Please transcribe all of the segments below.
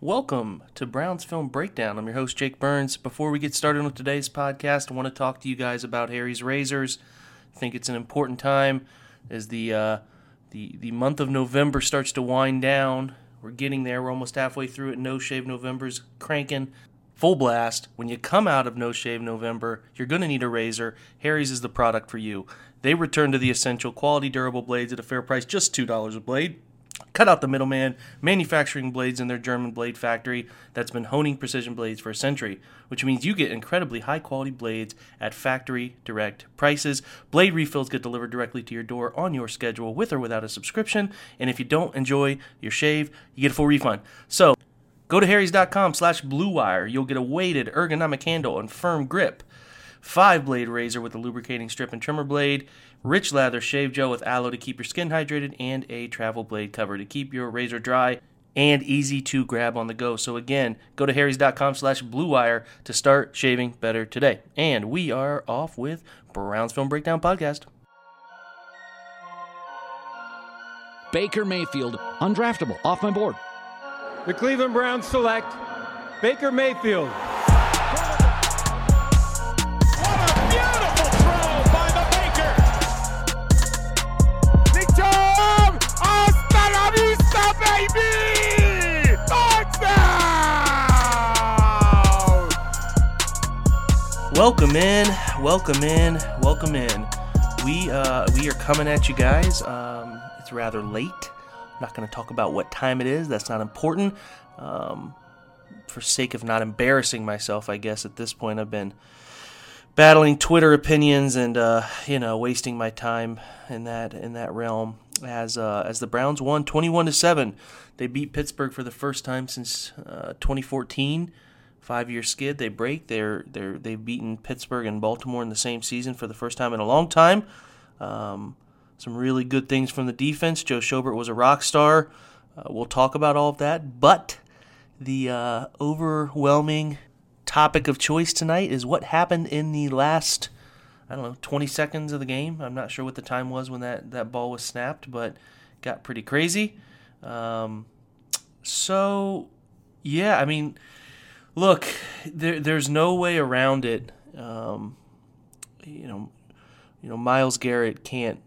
Welcome to Browns Film Breakdown. I'm your host, Jake Burns. Before we get started with today's podcast, I want to talk to you guys about Harry's Razors. I think it's an important time as the uh, the the month of November starts to wind down. We're getting there. We're almost halfway through it. No Shave November's cranking full blast. When you come out of No Shave November, you're going to need a razor. Harry's is the product for you. They return to the essential quality durable blades at a fair price, just $2 a blade cut out the middleman, manufacturing blades in their German blade factory that's been honing precision blades for a century, which means you get incredibly high quality blades at factory direct prices. Blade refills get delivered directly to your door on your schedule with or without a subscription, and if you don't enjoy your shave, you get a full refund. So, go to harrys.com slash bluewire. You'll get a weighted ergonomic handle and firm grip. Five blade razor with a lubricating strip and trimmer blade rich lather shave gel with aloe to keep your skin hydrated, and a travel blade cover to keep your razor dry and easy to grab on the go. So again, go to harrys.com slash bluewire to start shaving better today. And we are off with Browns Film Breakdown Podcast. Baker Mayfield, undraftable, off my board. The Cleveland Browns select Baker Mayfield. Baby! Touchdown! Welcome in, welcome in, welcome in. We uh, we are coming at you guys. Um, it's rather late. I'm not going to talk about what time it is. That's not important. Um, for sake of not embarrassing myself, I guess at this point I've been battling Twitter opinions and uh, you know wasting my time in that in that realm as uh, as the Browns won 21 to 7. They beat Pittsburgh for the first time since uh, 2014. Five year skid. They break. They're they're they've beaten Pittsburgh and Baltimore in the same season for the first time in a long time. Um, some really good things from the defense. Joe Schobert was a rock star. Uh, we'll talk about all of that, but the uh, overwhelming topic of choice tonight is what happened in the last I don't know, 20 seconds of the game. I'm not sure what the time was when that, that ball was snapped, but got pretty crazy. Um, so, yeah, I mean, look, there, there's no way around it. Um, you know, you know, Myles Garrett can't.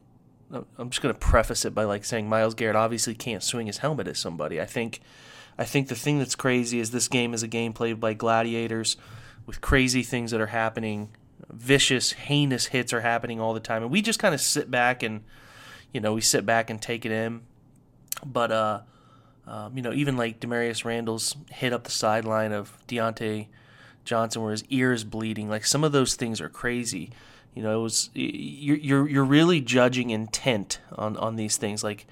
I'm just going to preface it by like saying Myles Garrett obviously can't swing his helmet at somebody. I think, I think the thing that's crazy is this game is a game played by gladiators, with crazy things that are happening vicious, heinous hits are happening all the time, and we just kind of sit back and you know we sit back and take it in. But uh, um, you know, even like Damarious Randall's hit up the sideline of Diontae Johnson, where his ear is bleeding, like some of those things are crazy. You know, it was you're you're you're really judging intent on on these things, like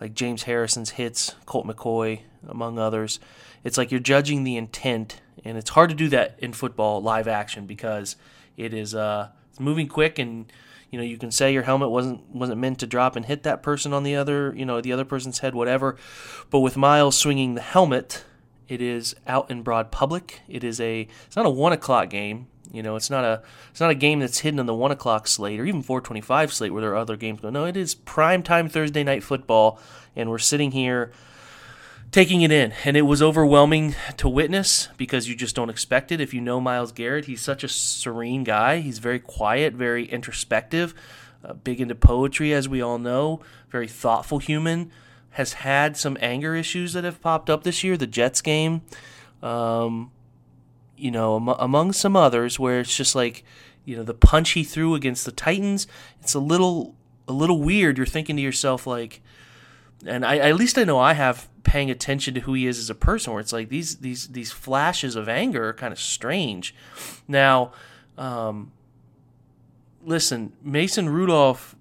like James Harrison's hits, Colt McCoy, among others. It's like you're judging the intent, and it's hard to do that in football live action because it is uh, it's moving quick, and you know you can say your helmet wasn't wasn't meant to drop and hit that person on the other you know the other person's head, whatever. But with Myles swinging the helmet, it is out in broad public. It is a it's not a one o'clock game. You know, it's not a it's not a game that's hidden on the one o'clock slate or even 425 slate where there are other games going. No, it is prime time Thursday night football, and we're sitting here taking it in. And it was overwhelming to witness because you just don't expect it. If you know Myles Garrett, he's such a serene guy. He's very quiet, very introspective, uh, big into poetry, as we all know, very thoughtful human. Has had some anger issues that have popped up this year. The Jets game, um, you know, am- among some others, where it's just like, you know, the punch he threw against the Titans. It's a little, a little weird. You're thinking to yourself like, and I at least I know I have paying attention to who he is as a person where it's like these these these flashes of anger are kind of strange now um, listen mason rudolph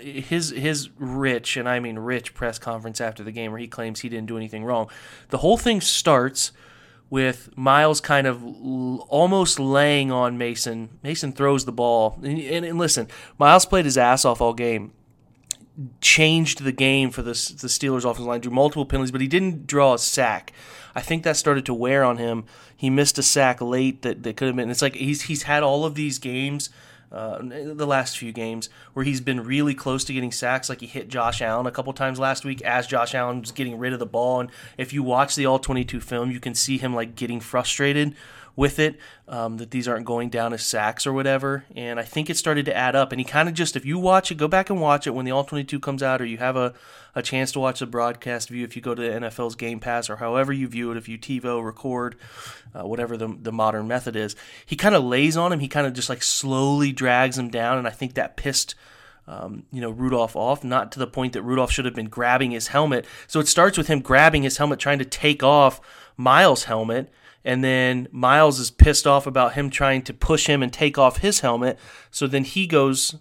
his his rich and i mean rich press conference after the game where he claims he didn't do anything wrong the whole thing starts with Myles kind of l- almost laying on Mason. Mason throws the ball. And, and, and, listen, Myles played his ass off all game changed the game for the, the Steelers offensive line, drew multiple penalties, but he didn't draw a sack. I think that started to wear on him. He missed a sack late that, that could have been. It's like he's he's had all of these games uh, the last few games where he's been really close to getting sacks. Like he hit Josh Allen a couple times last week as Josh Allen was getting rid of the ball. And if you watch the All 22 film, you can see him like getting frustrated with it, um, that these aren't going down as sacks or whatever. And I think it started to add up. And he kind of just, if you watch it, go back and watch it when the All 22 comes out, or you have a, a chance to watch the broadcast view if you go to the NFL's Game Pass or however you view it, if you TiVo, record, uh, whatever the, the modern method is. He kind of lays on him. He kind of just like slowly drags him down. And I think that pissed. Um, you know, Rudolph off, not to the point that Rudolph should have been grabbing his helmet. So it starts with him grabbing his helmet, trying to take off Myles' helmet and then Myles is pissed off about him trying to push him and take off his helmet. So then he goes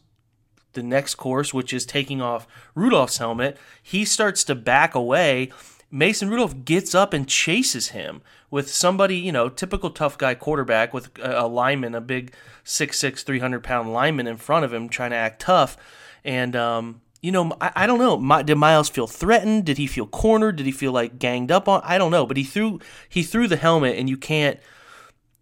the next course, which is taking off Rudolph's helmet. He starts to back away. Mason Rudolph gets up and chases him with somebody, you know, typical tough guy quarterback with a, lineman, a big 6'6, 300 pound lineman in front of him trying to act tough. And um, you know, I, I don't know. My, did Myles feel threatened? Did he feel cornered? Did he feel like ganged up on? I don't know. But he threw he threw the helmet, and you can't,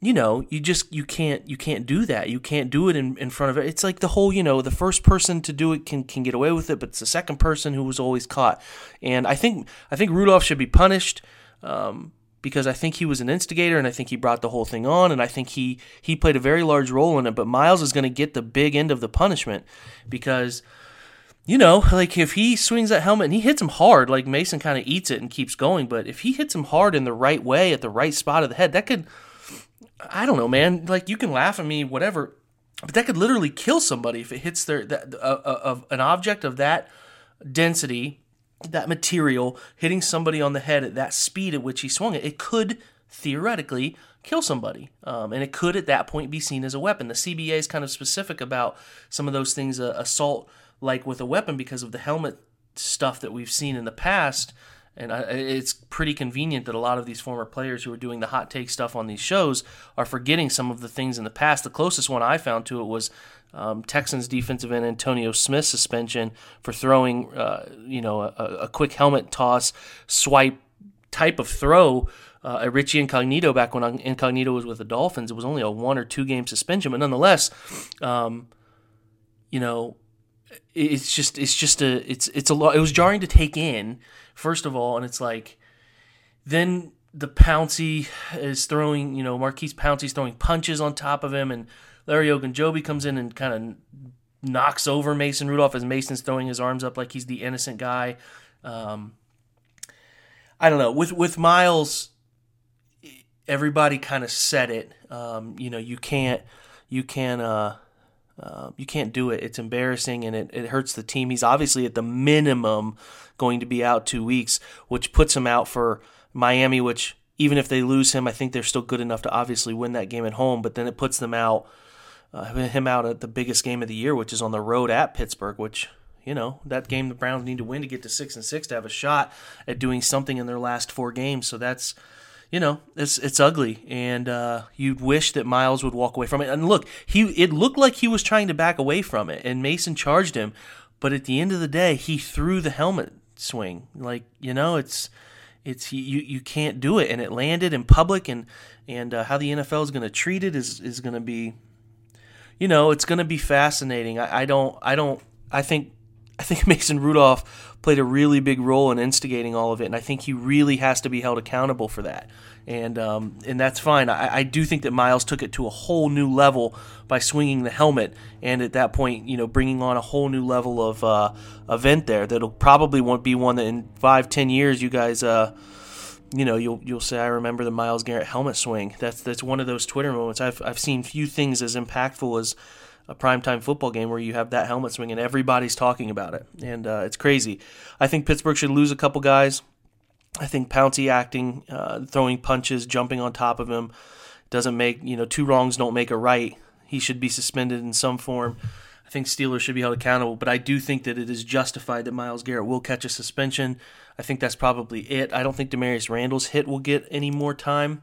you know, you just you can't you can't do that. You can't do it in, in front of it. It's like the whole, you know, the first person to do it can can get away with it, but it's the second person who was always caught. And I think I think Rudolph should be punished. Um, because I think he was an instigator and I think he brought the whole thing on and I think he he played a very large role in it. But Myles is going to get the big end of the punishment because you know, like if he swings that helmet and he hits him hard, like Mason kind of eats it and keeps going. But if he hits him hard in the right way at the right spot of the head, that could, I don't know, man. Like you can laugh at me, whatever, but that could literally kill somebody if it hits their that uh, uh, of an object of that density, that material hitting somebody on the head at that speed at which he swung it. It could theoretically kill somebody. Um, and it could at that point be seen as a weapon. The CBA is kind of specific about some of those things, uh, assault like with a weapon because of the helmet stuff that we've seen in the past. And it's pretty convenient that a lot of these former players who are doing the hot take stuff on these shows are forgetting some of the things in the past. The closest one I found to it was um, Texans defensive end Antonio Smith suspension for throwing, uh, you know, a, a, quick helmet toss, swipe type of throw uh, at Richie Incognito back when Incognito was with the Dolphins. It was only a one or two game suspension, but nonetheless, um, you know, it's just it's just a it's it's a lot. It was jarring to take in first of all, and it's like then the Pouncey is throwing you know Maurkice Pouncey's throwing punches on top of him, and Larry Ogunjobi comes in and kind of knocks over Mason Rudolph as Mason's throwing his arms up like he's the innocent guy. Um, I don't know with with Miles. Everybody kind of said it. Um, you know, you can't you can't uh, uh, you can't do it. It's embarrassing and it, it hurts the team. He's obviously at the minimum going to be out two weeks, which puts him out for Miami, which even if they lose him, I think they're still good enough to obviously win that game at home. But then it puts them out, uh, him out at the biggest game of the year, which is on the road at Pittsburgh, which you know that game the Browns need to win to get to six and six to have a shot at doing something in their last four games. So that's you know, it's it's ugly, and uh, you'd wish that Myles would walk away from it. And look, he it looked like he was trying to back away from it, and Mason charged him, but at the end of the day, he threw the helmet swing. Like you know, it's it's you you can't do it, and it landed in public, and and uh, how the NFL is going to treat it is is going to be, you know, it's going to be fascinating. I, I don't I don't I think I think Mason Rudolph played a really big role in instigating all of it, and I think he really has to be held accountable for that. And um, and that's fine. I, I, do think that Myles took it to a whole new level by swinging the helmet, and at that point, you know, bringing on a whole new level of uh, event there. That'll probably won't be one that in five, ten years, you guys. Uh, you know, you'll you'll say, "I remember the Myles Garrett helmet swing." That's that's one of those Twitter moments. I've I've seen few things as impactful as a primetime football game where you have that helmet swing and everybody's talking about it. And uh, it's crazy. I think Pittsburgh should lose a couple guys. I think Pouncey acting, uh, throwing punches, jumping on top of him doesn't make, you know, two wrongs don't make a right. He should be suspended in some form. I think Steelers should be held accountable, but I do think that it is justified that Myles Garrett will catch a suspension. I think that's probably it. I don't think Damarious Randall's hit will get any more time.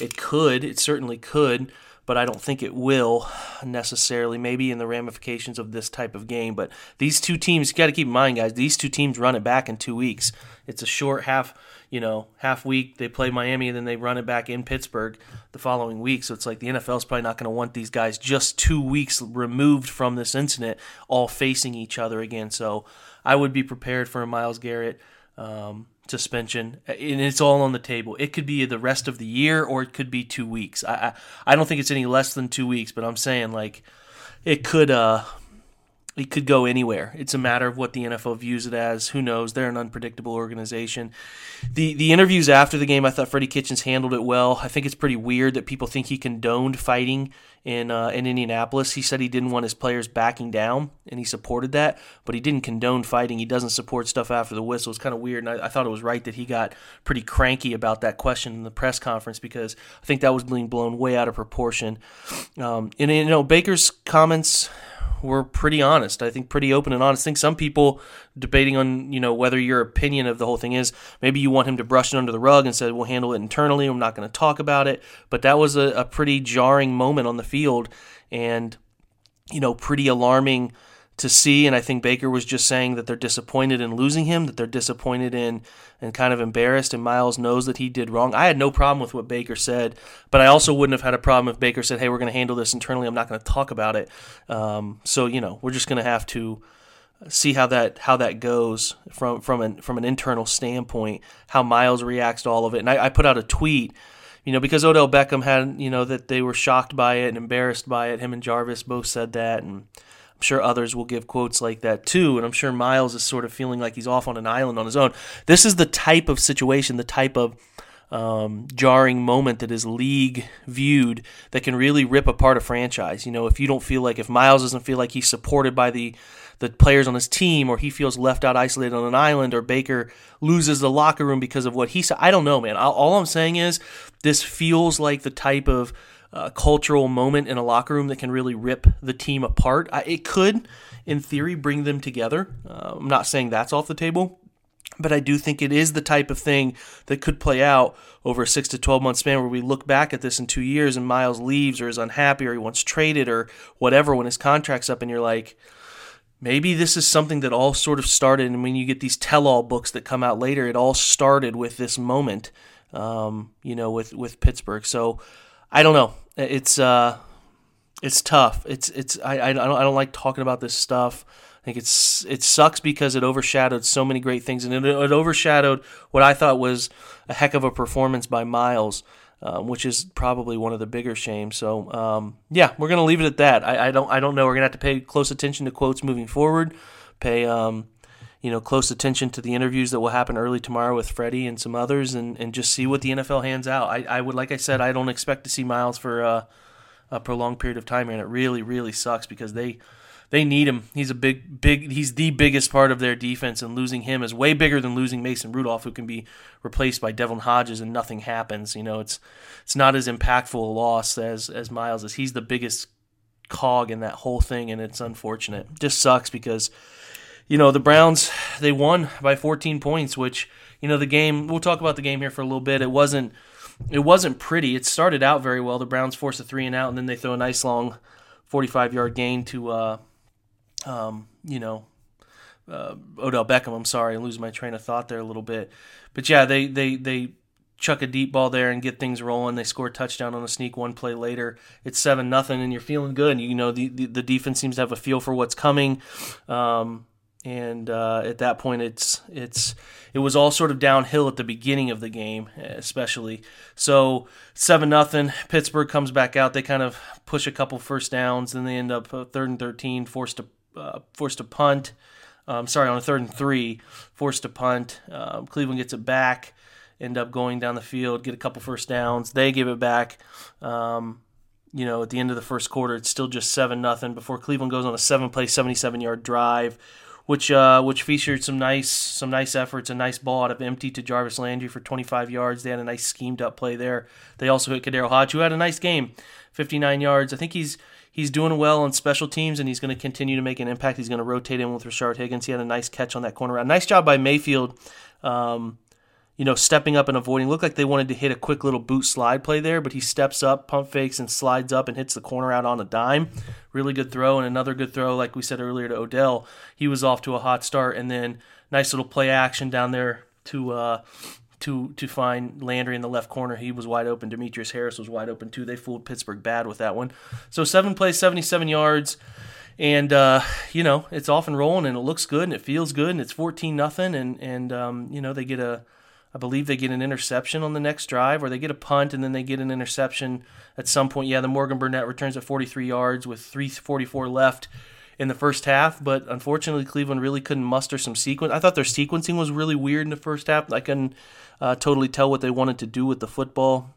It could, it certainly could, but I don't think it will necessarily. Maybe in the ramifications of this type of game. But these two teams, you got to keep in mind, guys. These two teams run it back in two weeks. It's a short half, you know, half week. They play Miami and then they run it back in Pittsburgh the following week. So it's like the NFL is probably not going to want these guys just two weeks removed from this incident, all facing each other again. So I would be prepared for a Myles Garrett. Um, suspension, and it's all on the table. It could be the rest of the year, or it could be two weeks. I, I, I don't think it's any less than two weeks, but I'm saying like it could uh it could go anywhere. It's a matter of what the NFL views it as. Who knows? They're an unpredictable organization. The the interviews after the game, I thought Freddie Kitchens handled it well. I think it's pretty weird that people think he condoned fighting in uh, in Indianapolis. He said he didn't want his players backing down, and he supported that, but he didn't condone fighting. He doesn't support stuff after the whistle. It's kind of weird, and I, I thought it was right that he got pretty cranky about that question in the press conference because I think that was being blown way out of proportion. Um, and you know Baker's comments were pretty honest. I think pretty open and honest. I think some people debating on you know whether your opinion of the whole thing is maybe you want him to brush it under the rug and said we'll handle it internally. I'm not going to talk about it. But that was a, a pretty jarring moment on the field and you know pretty alarming to see. And I think Baker was just saying that they're disappointed in losing him, that they're disappointed in and kind of embarrassed. And Myles knows that he did wrong. I had no problem with what Baker said, but I also wouldn't have had a problem if Baker said, "Hey, we're going to handle this internally. I'm not going to talk about it." Um, so you know, we're just going to have to see how that how that goes from from an from an internal standpoint. How Myles reacts to all of it. And I, I put out a tweet you know, because Odell Beckham had, you know, that they were shocked by it and embarrassed by it. Him and Jarvis both said that, and I'm sure others will give quotes like that too, and I'm sure Myles is sort of feeling like he's off on an island on his own. This is the type of situation, the type of um, jarring moment that is league viewed that can really rip apart a franchise. You know, if you don't feel like if Myles doesn't feel like he's supported by the the players on his team, or he feels left out, isolated on an island, or Baker loses the locker room because of what he said. I don't know, man. All I'm saying is this feels like the type of uh, cultural moment in a locker room that can really rip the team apart. I, it could, in theory, bring them together. Uh, I'm not saying that's off the table, but I do think it is the type of thing that could play out over a six to 12 month span where we look back at this in two years and Myles leaves or is unhappy or he wants traded or whatever when his contract's up and you're like, maybe this is something that all sort of started. And when you get these tell all books that come out later, it all started with this moment, um, you know, with, with Pittsburgh. So I don't know. It's uh, it's tough. It's it's I, I don't I don't like talking about this stuff. I think it's it sucks because it overshadowed so many great things, and it, it overshadowed what I thought was a heck of a performance by Myles, um, which is probably one of the bigger shames. So um, yeah, we're gonna leave it at that. I, I, don't I don't know. We're gonna have to pay close attention to quotes moving forward. Pay um, you know, close attention to the interviews that will happen early tomorrow with Freddie and some others, and, and just see what the NFL hands out. I, I would, like I said, I don't expect to see Myles for uh, a prolonged period of time, and it really, really sucks because they they need him. He's a big, big. He's the biggest part of their defense, and losing him is way bigger than losing Mason Rudolph, who can be replaced by Devlin Hodges and nothing happens. You know, it's it's not as impactful a loss as as Myles is. He's the biggest cog in that whole thing, and it's unfortunate. Just sucks because you know, the Browns they won by 14 points, which you know the game. We'll talk about the game here for a little bit. It wasn't it wasn't pretty. It started out very well. The Browns force a three and out, and then they throw a nice long 45 yard gain to uh, um, you know uh, Odell Beckham. I'm sorry, I lose my train of thought there a little bit, but yeah, they they they chuck a deep ball there and get things rolling. They score a touchdown on a sneak one play later. It's seven nothing, and you're feeling good. You know the, the, the defense seems to have a feel for what's coming. Um, and uh, at that point it's it's it was all sort of downhill at the beginning of the game especially. So 7 nothing pittsburgh comes back out. They kind of push a couple first downs then they end up uh, third and 13 forced to uh, forced to punt. Um, sorry on a third and three forced to punt. Um, cleveland gets it back end up going down the field get a couple first downs. They give it back. Um, you know at the end of the first quarter it's still just 7 nothing before cleveland goes on a seven play 77 yard drive which uh, which featured some nice some nice efforts, a nice ball out of empty to Jarvis Landry for 25 yards. They had a nice schemed up play there. They also hit KhaDarel Hodge, who had a nice game, 59 yards. I think he's he's doing well on special teams, and he's going to continue to make an impact. He's going to rotate in with Rashard Higgins. He had a nice catch on that corner route. Nice job by Mayfield. Um, you know, stepping up and avoiding. Looked like they wanted to hit a quick little boot slide play there, but he steps up, pump fakes, and slides up and hits the corner out on a dime. Really good throw, and another good throw, like we said earlier to Odell. He was off to a hot start, and then nice little play action down there to uh, to to find Landry in the left corner. He was wide open. Demetrius Harris was wide open too. They fooled Pittsburgh bad with that one. So seven plays, 77 yards. And uh, you know it's off and rolling, and it looks good, and it feels good, and it's fourteen nothing, and and um, you know they get a I believe they get an interception on the next drive, or they get a punt and then they get an interception at some point. Yeah, the Morgan Burnett returns at 43 yards with 3:44 left in the first half, but unfortunately Cleveland really couldn't muster some sequence. I thought their sequencing was really weird in the first half. I couldn't uh, totally tell what they wanted to do with the football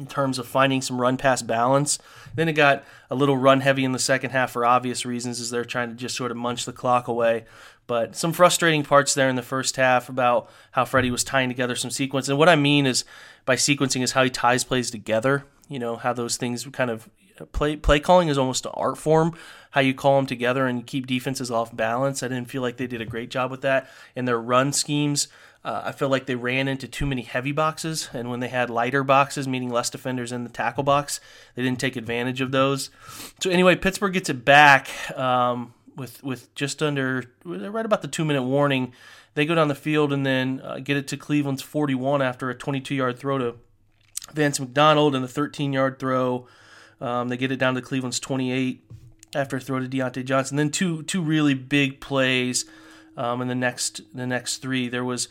in terms of finding some run pass balance. Then it got a little run heavy in the second half for obvious reasons as they're trying to just sort of munch the clock away. But some frustrating parts there in the first half about how Freddie was tying together some sequence. And what I mean is by sequencing is how he ties plays together. You know, how those things kind of play play calling is almost an art form. How you call them together and keep defenses off balance. I didn't feel like they did a great job with that in their run schemes. Uh, I feel like they ran into too many heavy boxes, and when they had lighter boxes, meaning less defenders in the tackle box, they didn't take advantage of those. So anyway, Pittsburgh gets it back. Um, with with just under right about the two minute warning. They go down the field and then uh, get it to Cleveland's 41 after a 22 yard throw to Vance McDonald and a 13 yard throw. Um, they get it down to Cleveland's 28 after a throw to Diontae Johnson. Then two two really big plays um, in the next the next three. There was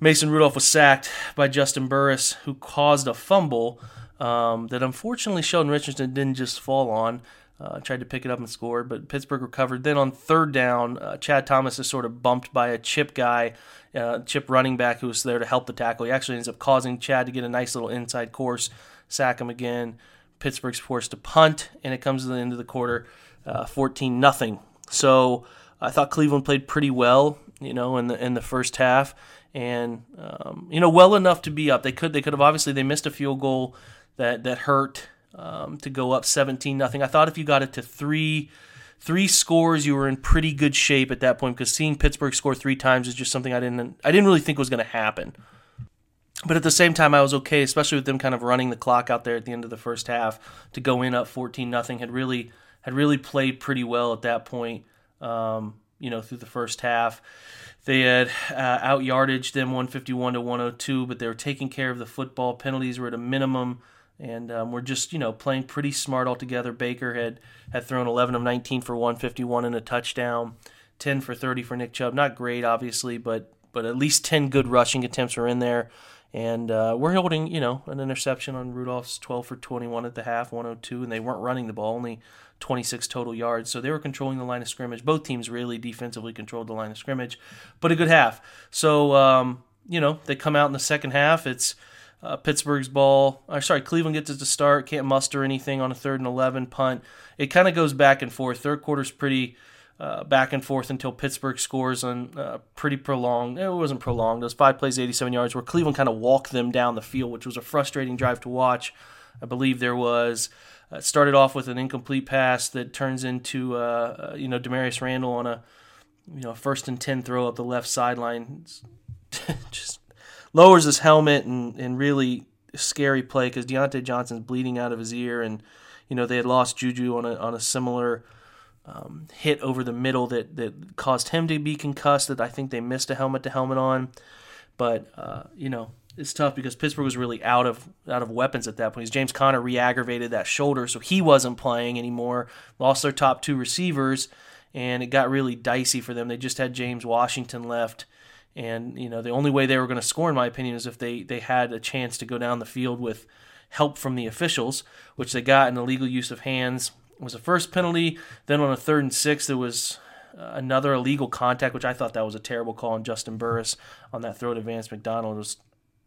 Mason Rudolph was sacked by Juston Burris, who caused a fumble um, that unfortunately Sheldon Richardson didn't just fall on. Uh, tried to pick it up and score, but Pittsburgh recovered. Then on third down, uh, Chad Thomas is sort of bumped by a chip guy, uh, chip running back who was there to help the tackle. He actually ends up causing Chad to get a nice little inside course, sack him again. Pittsburgh's forced to punt, and it comes to the end of the quarter, uh, 14 nothing. So I thought Cleveland played pretty well, you know, in the in the first half, and um, you know, well enough to be up. They could they could have obviously they missed a field goal that that hurt um, to go up 17 nothing. I thought if you got it to three three scores, you were in pretty good shape at that point because seeing Pittsburgh score three times is just something I didn't I didn't really think was going to happen. But at the same time, I was okay, especially with them kind of running the clock out there at the end of the first half to go in up 14 nothing. Had really had really played pretty well at that point. Um, you know, through the first half. They had uh, out yardaged them 151 to 102, but they were taking care of the football. Penalties were at a minimum and um, we're just you know playing pretty smart altogether. Baker had had thrown 11 of 19 for 151 and a touchdown, 10 for 30 for Nick Chubb. Not great, obviously, but but at least 10 good rushing attempts were in there. And uh, we're holding, you know, an interception on Rudolph's 12 for 21 at the half, 102, and they weren't running the ball, only 26 total yards. So they were controlling the line of scrimmage. Both teams really defensively controlled the line of scrimmage, but a good half. So, um, you know, they come out in the second half. It's uh, Pittsburgh's ball, or sorry, Cleveland gets it to start, can't muster anything on a third and 11 punt. It kind of goes back and forth. Third quarter's pretty uh, back and forth until Pittsburgh scores on uh, pretty prolonged. It wasn't prolonged. Was five plays, 87 yards, where Cleveland kind of walked them down the field, which was a frustrating drive to watch. I believe there was. Uh, started off with an incomplete pass that turns into uh, uh, you know Damarious Randall on a you know first and ten throw up the left sideline. just lowers his helmet and, and really scary play because Diontae Johnson's bleeding out of his ear, and you know they had lost Juju on a on a similar um, hit over the middle that that caused him to be concussed. That I think they missed a helmet to helmet on, but uh, you know it's tough because Pittsburgh was really out of out of weapons at that point. James Conner re-aggravated that shoulder, so he wasn't playing anymore. Lost their top two receivers, and it got really dicey for them. They just had James Washington left and you know, the only way they were going to score, in my opinion, is if they they had a chance to go down the field with help from the officials, which they got an illegal use of hands was the first penalty. Then on a third and six, there was uh, another illegal contact, which I thought that was a terrible call on Juston Burris on that throw to Vance McDonald. It was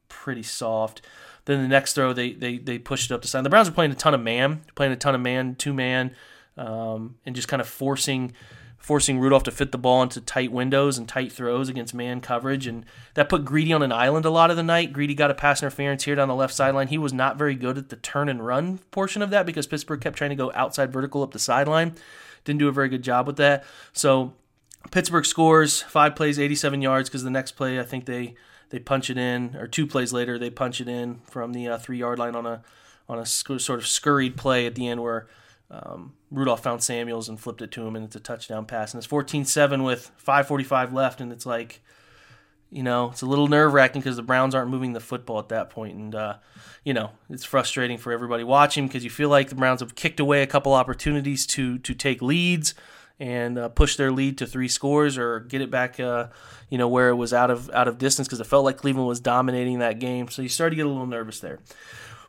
pretty soft. Then the next throw, they they they pushed it up the side. The Browns are playing a ton of man, playing a ton of man, two man, um, and just kind of forcing forcing Rudolph to fit the ball into tight windows and tight throws against man coverage. And that put Greedy on an island a lot of the night. Greedy got a pass interference here down the left sideline. He was not very good at the turn and run portion of that because Pittsburgh kept trying to go outside vertical up the sideline. Didn't do a very good job with that. So Pittsburgh scores five plays, 87 yards because the next play I think they they punch it in, or two plays later, they punch it in from the uh, three yard line on a on a sc- sort of scurried play at the end where um, Rudolph found Samuels and flipped it to him, and it's a touchdown pass. And it's 14 7 with 5.45 left, and it's like, you know, it's a little nerve wracking because the Browns aren't moving the football at that point. And, uh, you know, it's frustrating for everybody watching because you feel like the Browns have kicked away a couple opportunities to, to take leads and uh, push their lead to three scores or get it back, uh, you know, where it was out of out of distance because it felt like Cleveland was dominating that game. So you started to get a little nervous there.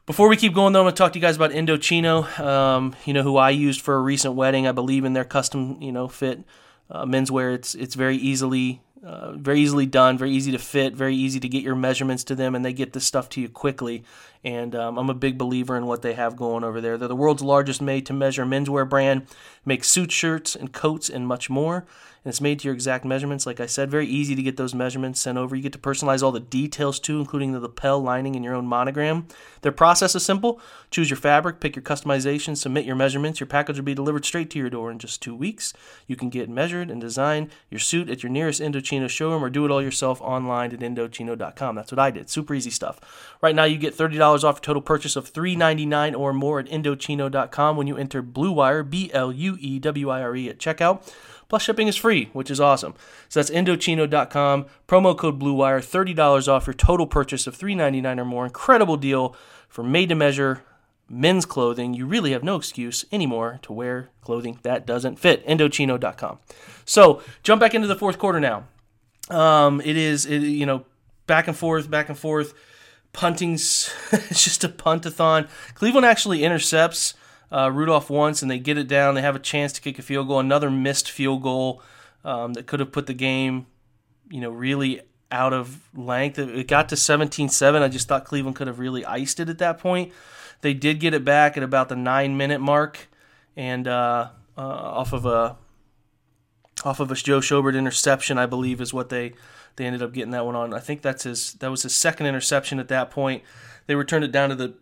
Before we keep going, though, I'm going to talk to you guys about Indochino. Um, you know, who I used for a recent wedding. I believe in their custom, you know, fit uh, menswear. It's it's very easily uh, very easily done, very easy to fit, very easy to get your measurements to them, and they get this stuff to you quickly. And um, I'm a big believer in what they have going over there. They're the world's largest made to measure menswear brand, makes suit shirts and coats and much more and it's made to your exact measurements. Like I said, very easy to get those measurements sent over. You get to personalize all the details too, including the lapel lining and your own monogram. Their process is simple. Choose your fabric, pick your customization, submit your measurements. Your package will be delivered straight to your door in just two weeks. You can get measured and design your suit at your nearest Indochino showroom or do it all yourself online at Indochino.com. That's what I did. Super easy stuff. Right now, you get $30 off total purchase of $3.99 or more at Indochino.com when you enter Blue Wire, B L U E W I R E, at checkout. Plus, shipping is free, which is awesome. So that's Indochino.com. Promo code BlueWire, $30 off your total purchase of $3.99 or more. Incredible deal for made to measure men's clothing. You really have no excuse anymore to wear clothing that doesn't fit. Indochino.com. So, jump back into the fourth quarter now. Um, it is, it, you know, back and forth, back and forth. Punting's it's just a puntathon. Cleveland actually intercepts uh, Rudolph once, and they get it down. They have a chance to kick a field goal. Another missed field goal um, that could have put the game, you know, really out of length. It got to 17-7. I just thought Cleveland could have really iced it at that point. They did get it back at about the nine minute mark, and uh, uh, off of a off of a Joe Schobert interception, I believe, is what they they ended up getting that one on. I think that's his that was his second interception at that point. They returned it down to the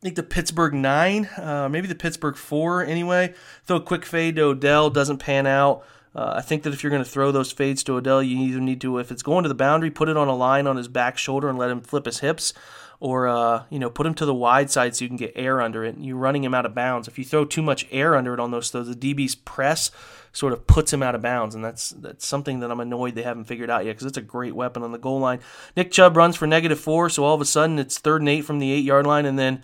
I think the Pittsburgh nine, uh, maybe the Pittsburgh four anyway. Throw a quick fade to Odell, doesn't pan out. Uh, I think that if you're going to throw those fades to Odell, you either need to, if it's going to the boundary, put it on a line on his back shoulder and let him flip his hips, or uh, you know, put him to the wide side so you can get air under it. You're running him out of bounds. If you throw too much air under it on those throws, the DB's press sort of puts him out of bounds, and that's that's something that I'm annoyed they haven't figured out yet because it's a great weapon on the goal line. Nick Chubb runs for negative four, so all of a sudden it's third and eight from the eight yard line, and then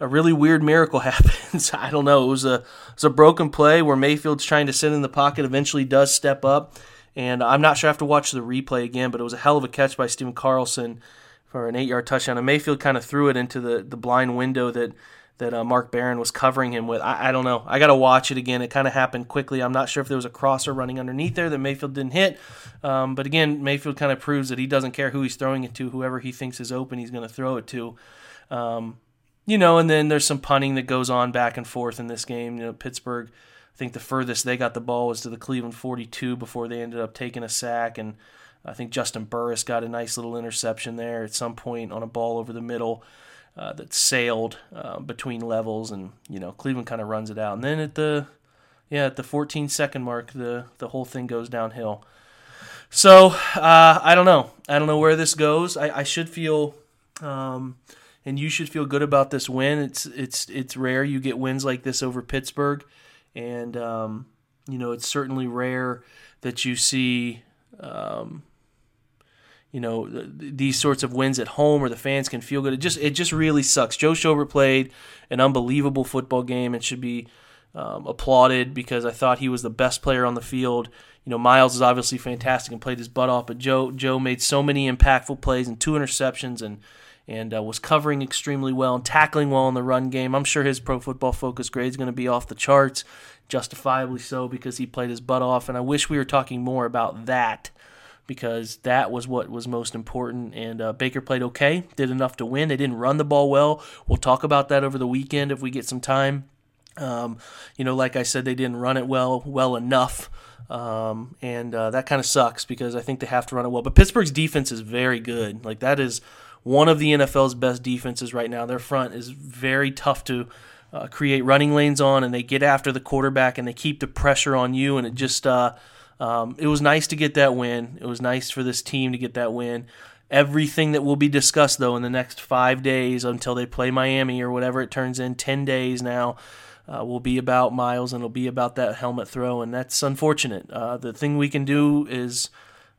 a really weird miracle happens. I don't know. It was a it was a broken play where Mayfield's trying to sit in the pocket, eventually does step up, and I'm not sure I have to watch the replay again, but it was a hell of a catch by Stephen Carlson for an eight yard touchdown. And Mayfield kind of threw it into the, the blind window that that uh, Mark Barron was covering him with. I, I don't know. I got to watch it again. It kind of happened quickly. I'm not sure if there was a crosser running underneath there that Mayfield didn't hit. Um, but again, Mayfield kind of proves that he doesn't care who he's throwing it to. Whoever he thinks is open, he's going to throw it to. Um, you know, and then there's some punting that goes on back and forth in this game. You know, Pittsburgh, I think the furthest they got the ball was to the Cleveland 42 before they ended up taking a sack. And I think Juston Burris got a nice little interception there at some point on a ball over the middle uh, that sailed uh, between levels. And, you know, Cleveland kind of runs it out. And then at the, yeah, at the 14 second mark, the, the whole thing goes downhill. So uh, I don't know. I don't know where this goes. I, I should feel. Um, and you should feel good about this win. It's it's it's rare you get wins like this over Pittsburgh, and um, you know it's certainly rare that you see. Um, you know these sorts of wins at home where the fans can feel good. It just it just really sucks. Joe Schobert played an unbelievable football game and should be um, applauded because I thought he was the best player on the field. You know Myles is obviously fantastic and played his butt off, but Joe Joe made so many impactful plays and two interceptions and and uh, was covering extremely well and tackling well in the run game. I'm sure his pro football focus grade is going to be off the charts, justifiably so because he played his butt off. And I wish we were talking more about that because that was what was most important. And uh, Baker played okay, did enough to win. They didn't run the ball well. We'll talk about that over the weekend if we get some time. Um, you know, like I said, they didn't run it well, well enough. Um, and uh, that kind of sucks because I think they have to run it well. But Pittsburgh's defense is very good. Like that is one of the NFL's best defenses right now. Their front is very tough to uh, create running lanes on, and they get after the quarterback and they keep the pressure on you. And it just uh, um, it was nice to get that win. It was nice for this team to get that win. Everything that will be discussed, though, in the next five days until they play Miami or whatever it turns in, 10 days now, uh, will be about Myles and it'll be about that helmet throw. And that's unfortunate. Uh, the thing we can do is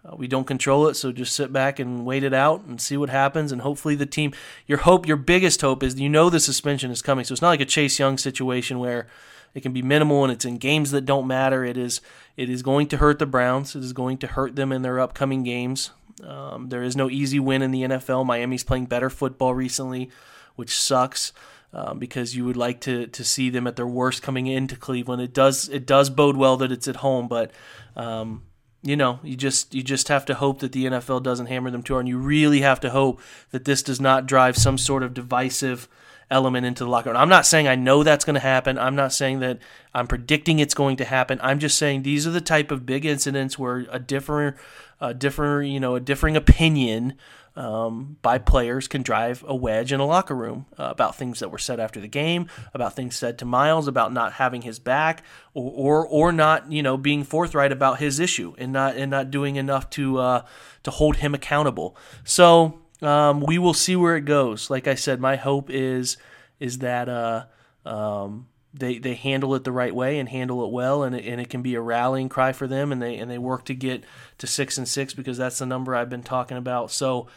uh, we don't control it, so just sit back and wait it out and see what happens. And hopefully, the team, your hope, your biggest hope is you know the suspension is coming. So it's not like a Chase Young situation where it can be minimal and it's in games that don't matter. It is it is going to hurt the Browns. It is going to hurt them in their upcoming games. Um, there is no easy win in the NFL. Miami's playing better football recently, which sucks. Um, because you would like to to see them at their worst coming into Cleveland. It does it does bode well that it's at home, but um, you know you just you just have to hope that the NFL doesn't hammer them too hard, and you really have to hope that this does not drive some sort of divisive element into the locker room. I'm not saying I know that's going to happen. I'm not saying that I'm predicting it's going to happen. I'm just saying these are the type of big incidents where a different a different, you know, a differing opinion um, by players can drive a wedge in a locker room uh, about things that were said after the game, about things said to Myles, about not having his back, or or, or not, you know, being forthright about his issue and not and not doing enough to uh, to hold him accountable. So um, we will see where it goes. Like I said, my hope is is that. Uh, um, they they handle it the right way and handle it well, and it, and it can be a rallying cry for them, and they and they work to get to six and six because that's the number I've been talking about. So.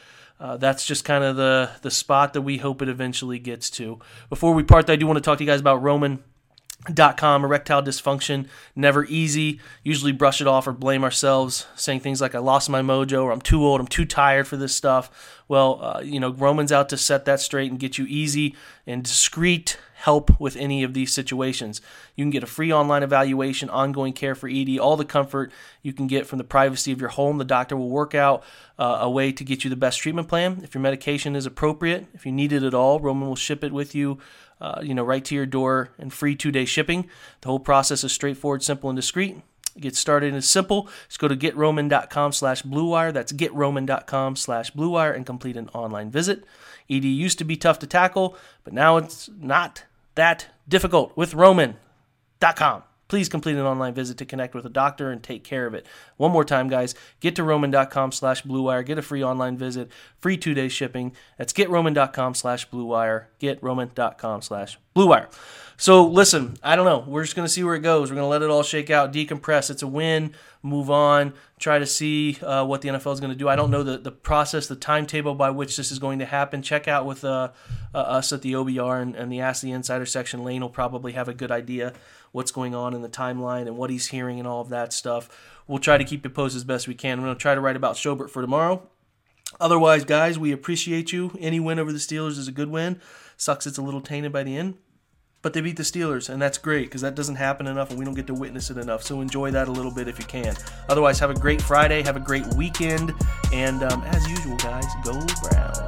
Uh, that's just kind of the the spot that we hope it eventually gets to. Before we part, I do want to talk to you guys about Roman dot com erectile dysfunction never easy. Usually brush it off or blame ourselves saying things like i lost my mojo or i'm too old i'm too tired for this stuff. Well uh, you know roman's out to set that straight and get you easy and discreet help with any of these situations. You can get a free online evaluation, ongoing care for ED, all the comfort you can get from the privacy of your home. The doctor will work out uh, a way to get you the best treatment plan. If your medication is appropriate, if you need it at all, Roman will ship it with you. Uh, you know, right to your door and free two-day shipping. The whole process is straightforward, simple, and discreet. Get started is simple. Just go to getroman.com slash bluewire. That's getroman.com slash bluewire and complete an online visit. ED used to be tough to tackle, but now it's not that difficult with Roman.com. Please complete an online visit to connect with a doctor and take care of it. One more time, guys, get to roman.com slash bluewire. Get a free online visit, free two-day shipping. That's getroman.com slash bluewire. Getroman.com slash bluewire. So listen, I don't know. We're just to see where it goes. We're to let it all shake out, decompress. It's a win, move on, try to see uh, what the NFL is to do. I don't know the, the process, the timetable by which this is going to happen. Check out with uh, uh, us at the OBR and, and the Ask the Insider section. Lane will probably have a good idea what's going on in the timeline and what he's hearing and all of that stuff. We'll try to keep you posted as best we can. We're to try to write about Schobert for tomorrow. Otherwise, guys, we appreciate you. Any win over the Steelers is a good win. Sucks it's a little tainted by the end. But they beat the Steelers, and that's great because that doesn't happen enough and we don't get to witness it enough. So enjoy that a little bit if you can. Otherwise, have a great Friday, have a great weekend, and um, as usual, guys, go Browns.